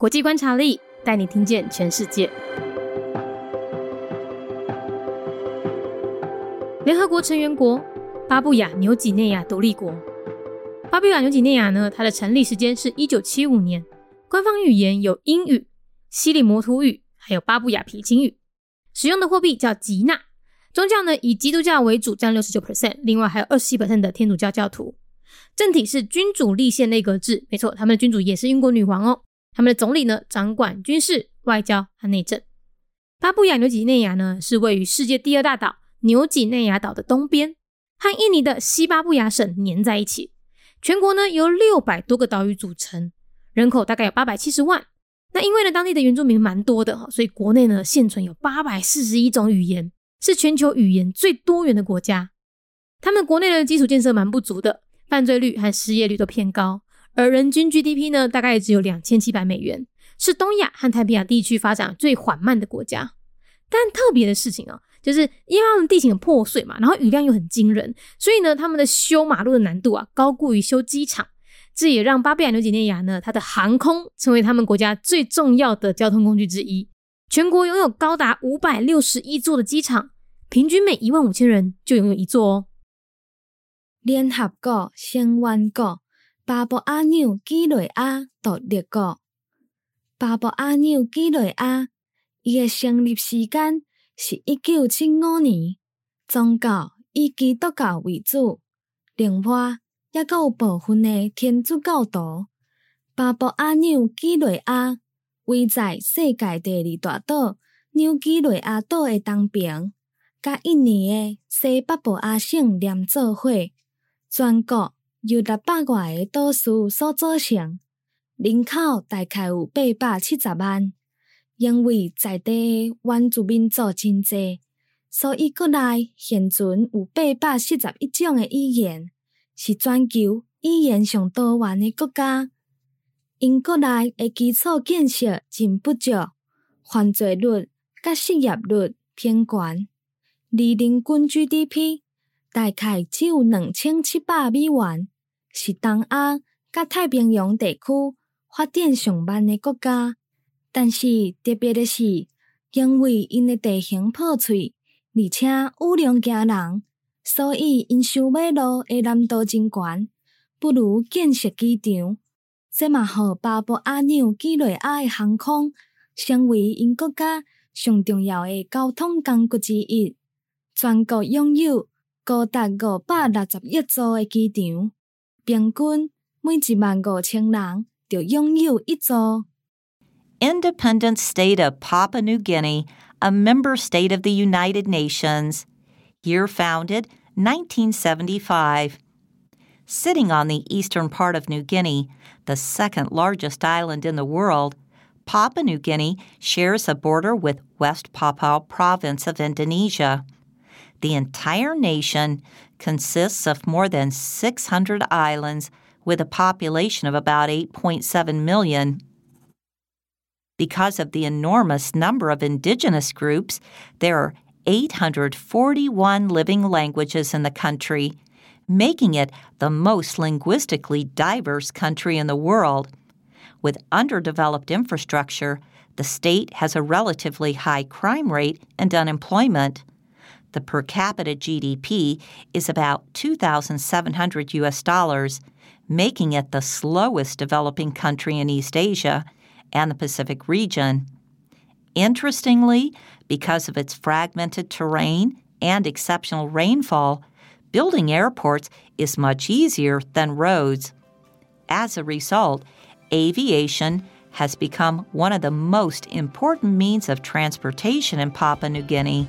国际观察力带你听见全世界。联合国成员国巴布亚纽几内亚独立国。巴布亚纽几内亚呢，它的成立时间是一九七五年，官方语言有英语、西里摩图语，还有巴布亚皮钦语，使用的货币叫吉纳。宗教呢以基督教为主，占六十九 percent，另外还有二十七 percent 的天主教教徒。政体是君主立宪内阁制，没错，他们的君主也是英国女王哦。他们的总理呢掌管军事、外交和内政。巴布亚纽几内亚呢是位于世界第二大岛纽几内亚岛的东边，和印尼的西巴布亚省连在一起。全国呢由六百多个岛屿组成，人口大概有八百七十万。那因为呢当地的原住民蛮多的，所以国内呢现存有八百四十一种语言，是全球语言最多元的国家。他们国内的基础建设蛮不足的。犯罪率和失业率都偏高，而人均 GDP 呢，大概也只有两千七百美元，是东亚和太平洋地区发展最缓慢的国家。但特别的事情啊，就是因为他们地形很破碎嘛，然后雨量又很惊人，所以呢，他们的修马路的难度啊，高过于修机场。这也让巴布亚纽几内亚呢，它的航空成为他们国家最重要的交通工具之一。全国拥有高达五百六十一座的机场，平均每一万五千人就拥有一座哦。联合国成员国巴布亚纽几内亚独立国。巴布亚纽几内亚，伊个成立时间是一九七五年，宗教以基督教为主，另外也阁有部分的天主教徒。巴布亚纽几内亚位在世界第二大岛纽几内亚岛的东边，甲印尼的西巴布亚省连做伙。全国由六百外个岛屿所组成，人口大概有八百七十万。因为在地原住民族真济，所以国内现存有八百四十一种的语言，是全球语言上多元的国家。因国内的基础建设真不足，犯罪率甲失业率偏悬，而人均 GDP。大概只有两千七百美元，是东亚甲太平洋地区发展上慢的国家。但是特别的是，因为因的地形破碎，而且雨量惊人，所以因修马路的难度真悬，不如建设机场。这嘛，互巴布亚纽几内亚的航空成为因国家上重要的交通工具之一，全国拥有。高达五百六十一座的机场，平均每一万五千人就拥有一座。Independent State of Papua New Guinea, a member state of the United Nations. Year founded 1975. Sitting on the eastern part of New Guinea, the second largest island in the world, Papua New Guinea shares a border with West Papua province of Indonesia. The entire nation consists of more than 600 islands with a population of about 8.7 million. Because of the enormous number of indigenous groups, there are 841 living languages in the country, making it the most linguistically diverse country in the world. With underdeveloped infrastructure, the state has a relatively high crime rate and unemployment the per capita GDP is about 2,700 US dollars, making it the slowest developing country in East Asia and the Pacific region. Interestingly, because of its fragmented terrain and exceptional rainfall, building airports is much easier than roads. As a result, aviation has become one of the most important means of transportation in Papua New Guinea.